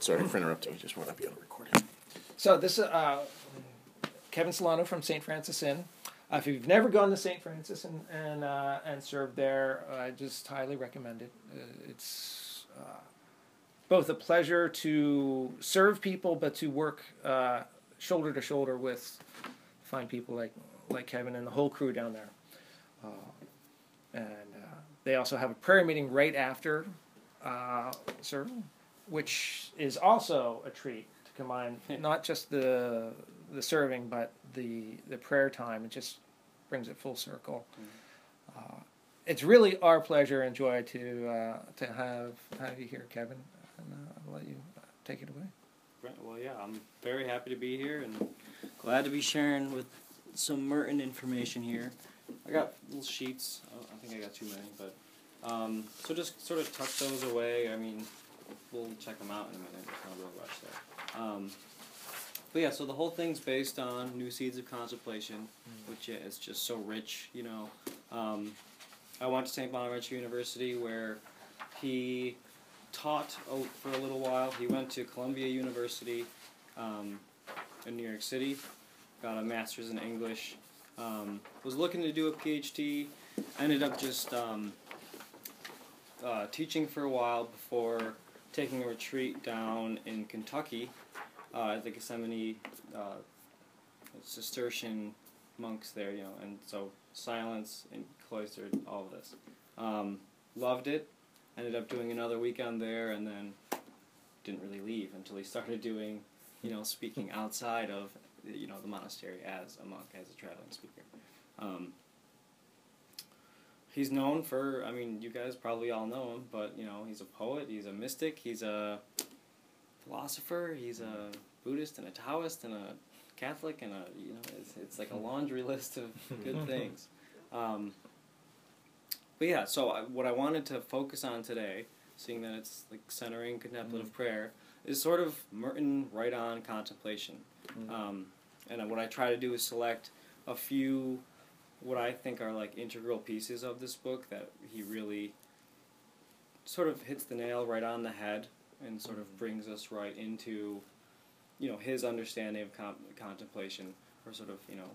Sorry for interrupting. I just want to be able to record it. So this is uh, Kevin Solano from St. Francis Inn. Uh, if you've never gone to St. Francis and and, uh, and served there, I just highly recommend it. Uh, it's uh, both a pleasure to serve people, but to work uh, shoulder to shoulder with fine people like like Kevin and the whole crew down there. Uh, and they also have a prayer meeting right after serving, which is also a treat to combine not just the the serving, but the the prayer time. It just brings it full circle. Mm. Uh, it's really our pleasure and joy to uh, to have have you here, Kevin. And uh, I'll let you take it away. Right. Well, yeah, I'm very happy to be here and glad to be sharing with some Merton information here. I got little sheets. I think I got too many, but um, so just sort of tuck those away. I mean, we'll check them out in a minute. There's no real rush there. Um, but yeah, so the whole thing's based on New Seeds of Contemplation, mm. which is just so rich, you know. Um, I went to St. Bonaventure University where he taught for a little while. He went to Columbia University um, in New York City, got a master's in English, um, was looking to do a PhD, ended up just um, uh, teaching for a while before taking a retreat down in Kentucky uh, at the Gethsemani uh, Cistercian monks there, you know, and so silence and cloistered, all of this. Um, loved it. Ended up doing another weekend there, and then didn't really leave until he started doing, you know, speaking outside of, you know, the monastery as a monk, as a traveling speaker. Um, he's known for, I mean, you guys probably all know him, but, you know, he's a poet, he's a mystic, he's a philosopher, he's a Buddhist and a Taoist and a Catholic and a, you know, it's, it's like a laundry list of good things. Um, but yeah, so I, what I wanted to focus on today, seeing that it's like centering contemplative mm prayer, is sort of Merton right on contemplation. mm Um, and what I try to do is select a few what I think are like integral pieces of this book that he really sort of hits the nail right on the head and sort of brings us right into you know his understanding of com- contemplation or sort of you know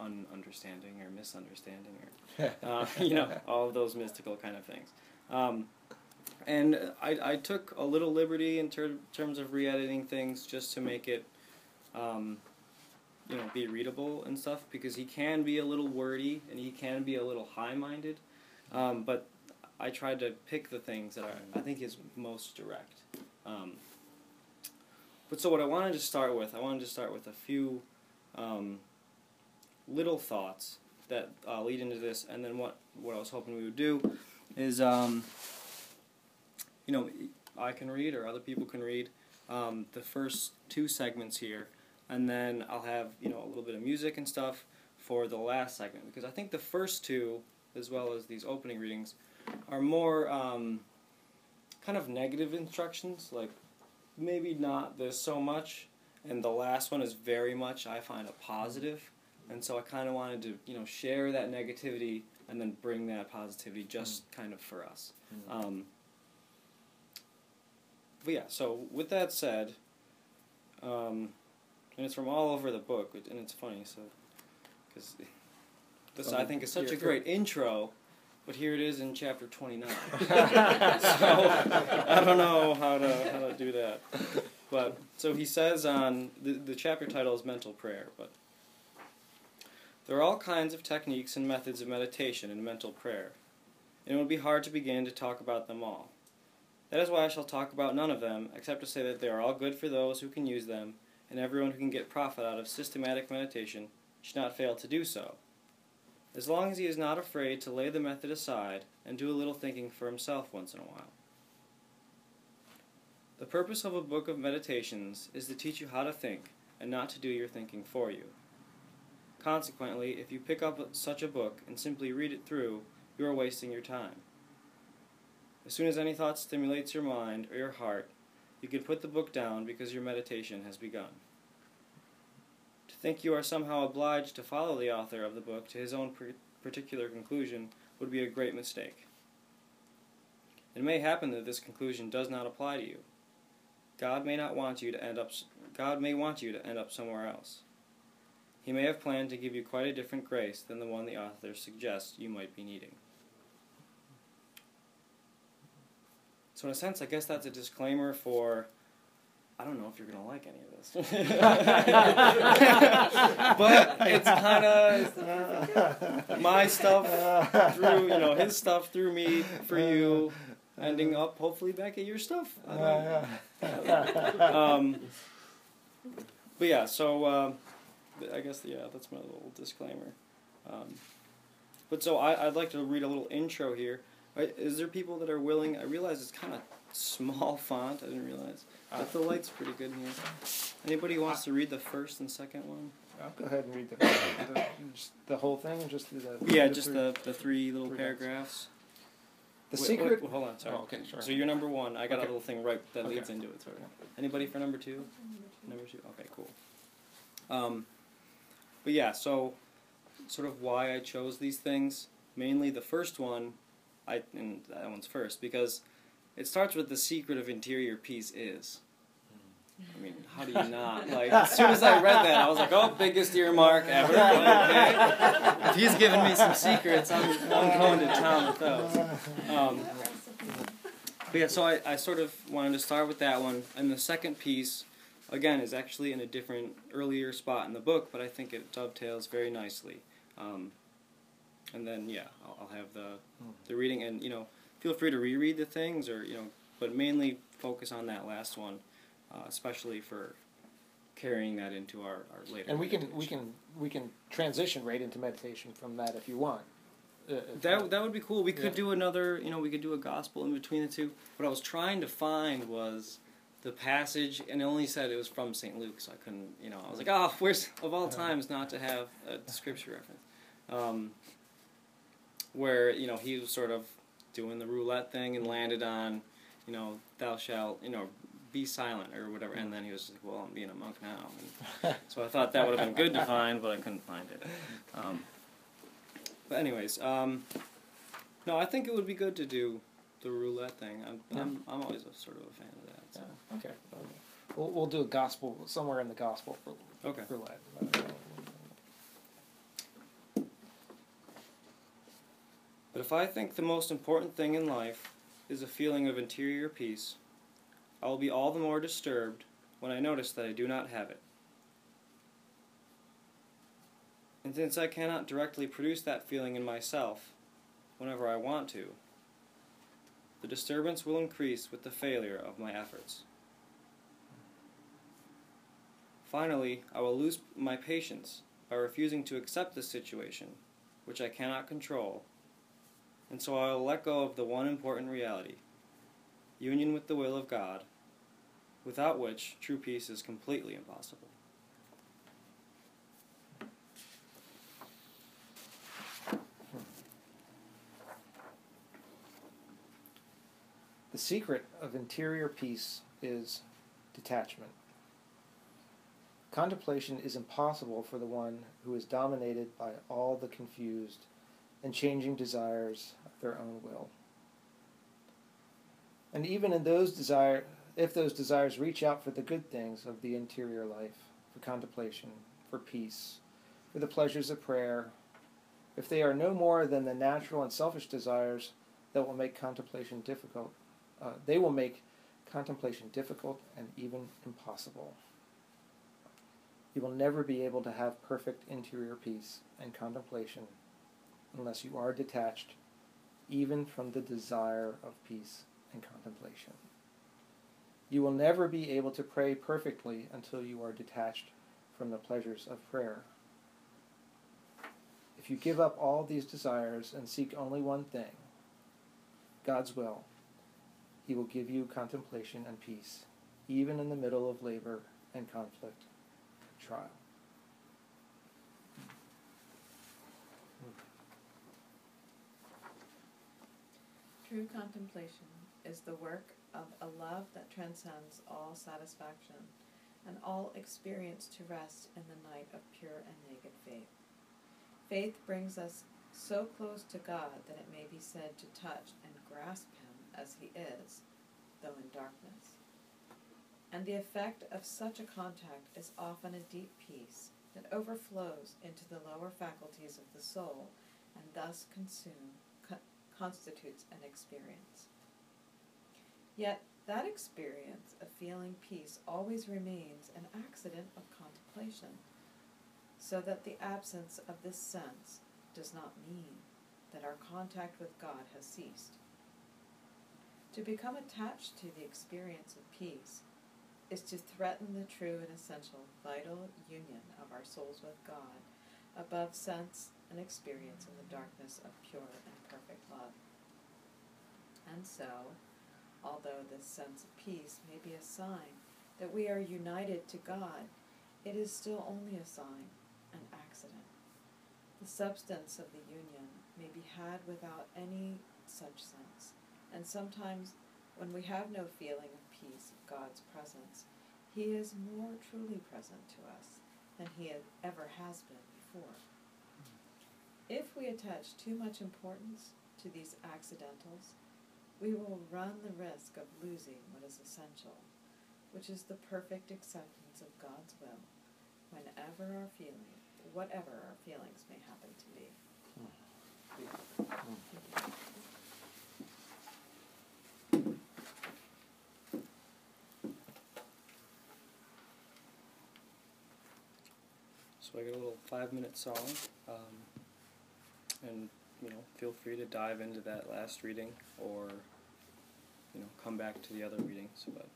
un-understanding or misunderstanding or uh, you know all of those mystical kind of things. Um, and I, I took a little liberty in ter- terms of re-editing things just to make it um, you know be readable and stuff because he can be a little wordy and he can be a little high-minded. Um, but I tried to pick the things that are, I think is most direct. Um, but so what I wanted to start with I wanted to start with a few um, little thoughts that uh, lead into this and then what what I was hoping we would do is um, you know I can read or other people can read um, the first two segments here and then I'll have you know a little bit of music and stuff for the last segment because I think the first two, as well as these opening readings, are more um, kind of negative instructions, like maybe not this so much, and the last one is very much I find a positive, and so I kind of wanted to you know share that negativity and then bring that positivity just mm. kind of for us. Mm. Um, but yeah, so with that said. Um, and it's from all over the book, and it's funny. So, because this I think is such a great intro, but here it is in chapter twenty nine. so I don't know how to how to do that. But so he says on the the chapter title is mental prayer, but there are all kinds of techniques and methods of meditation and mental prayer, and it would be hard to begin to talk about them all. That is why I shall talk about none of them, except to say that they are all good for those who can use them and everyone who can get profit out of systematic meditation should not fail to do so. As long as he is not afraid to lay the method aside and do a little thinking for himself once in a while. The purpose of a book of meditations is to teach you how to think and not to do your thinking for you. Consequently, if you pick up such a book and simply read it through, you are wasting your time. As soon as any thought stimulates your mind or your heart, you can put the book down because your meditation has begun. To think you are somehow obliged to follow the author of the book to his own particular conclusion would be a great mistake. It may happen that this conclusion does not apply to you. God may not want you to end up. God may want you to end up somewhere else. He may have planned to give you quite a different grace than the one the author suggests you might be needing. So, in a sense, I guess that's a disclaimer for. I don't know if you're gonna like any of this, but it's kind of my stuff through you know his stuff through me for you, ending up hopefully back at your stuff. Um, but yeah, so um, I guess yeah, that's my little disclaimer. Um, but so I, I'd like to read a little intro here. Is there people that are willing? I realize it's kind of small font. I didn't realize, but the light's pretty good here. Anybody who wants to read the first and second one? I'll go ahead and read the, the, just the whole thing, just the, Yeah, the just three- the the three little three paragraphs. the Wait, secret. wait, hold on, sorry. Oh, okay, sure. So you're number one. I got Okay. a little thing right that Okay. leads into it. Sorry. Anybody for number two? Number two. Okay, cool. Um, but yeah, so sort of why I chose these things. Mainly the first one, I and that one's first because it starts with the secret of interior peace is. I mean, how do you not like? As soon as I read that, I was like, "Oh, biggest earmark ever." Okay. If he's giving me some secrets, I'm, I'm going to town with those. Um, but yeah, so I, I sort of wanted to start with that one, and the second piece, again, is actually in a different earlier spot in the book, but I think it dovetails very nicely. Um, and then yeah, I'll, I'll have the the reading, and you know, feel free to reread the things, or you know, but mainly focus on that last one, uh, especially for carrying that into our, our later. and we can we can we can transition right into meditation from that if you want. Uh, if That that would be cool. We could Yeah. do another, you know, we could do a gospel in between the two. What I was trying to find was the passage, and it only said it was from St. Luke, so I couldn't, you know, I was like, oh, where's of all times not to have a scripture reference, um, where you know he was sort of doing the roulette thing and landed on, you know, thou shalt, you know, be silent or whatever, and then he was like, well, I'm being a monk now, and so I thought that would have been good to find, but I couldn't find it. Um, but anyways, um, no, I think it would be good to do the roulette thing. I'm I'm, I'm always a sort of a fan of that. So. Yeah, okay. We'll, we'll do a gospel somewhere in the gospel for Okay. roulette. But if I think the most important thing in life is a feeling of interior peace, I will be all the more disturbed when I notice that I do not have it. And since I cannot directly produce that feeling in myself whenever I want to, the disturbance will increase with the failure of my efforts. Finally, I will lose my patience by refusing to accept the situation, which I cannot control, and so I will let go of the one important reality union with the will of God, without which true peace is completely impossible. The secret of interior peace is detachment. Contemplation is impossible for the one who is dominated by all the confused and changing desires of their own will. And even in those desire, if those desires reach out for the good things of the interior life, for contemplation, for peace, for the pleasures of prayer, if they are no more than the natural and selfish desires that will make contemplation difficult, uh, they will make contemplation difficult and even impossible. You will never be able to have perfect interior peace and contemplation unless you are detached even from the desire of peace and contemplation. You will never be able to pray perfectly until you are detached from the pleasures of prayer. If you give up all these desires and seek only one thing, God's will, He will give you contemplation and peace, even in the middle of labor and conflict and trial. True contemplation is the work of a love that transcends all satisfaction and all experience to rest in the night of pure and naked faith. Faith brings us so close to God that it may be said to touch and grasp Him as He is, though in darkness. And the effect of such a contact is often a deep peace that overflows into the lower faculties of the soul and thus consume, co- constitutes an experience. Yet that experience of feeling peace always remains an accident of contemplation, so that the absence of this sense does not mean that our contact with God has ceased. To become attached to the experience of peace is to threaten the true and essential vital union of our souls with God above sense and experience in the darkness of pure and perfect love. And so, although this sense of peace may be a sign that we are united to God, it is still only a sign, an accident. The substance of the union may be had without any such sense, and sometimes when we have no feeling of peace of God's presence, He is more truly present to us than He ever has been before. If we attach too much importance to these accidentals, we will run the risk of losing what is essential, which is the perfect acceptance of God's will, whenever our feeling, whatever our feelings may happen to be. So I got a little five minute song, um, and you know, feel free to dive into that last reading or you know come back to the other readings. But